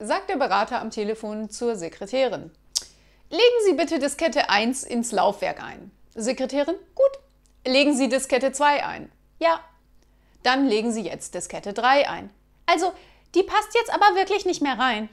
sagt der Berater am Telefon zur Sekretärin. Legen Sie bitte Diskette 1 ins Laufwerk ein. Sekretärin, gut. Legen Sie Diskette 2 ein. Ja. Dann legen Sie jetzt Diskette 3 ein. Also, die passt jetzt aber wirklich nicht mehr rein.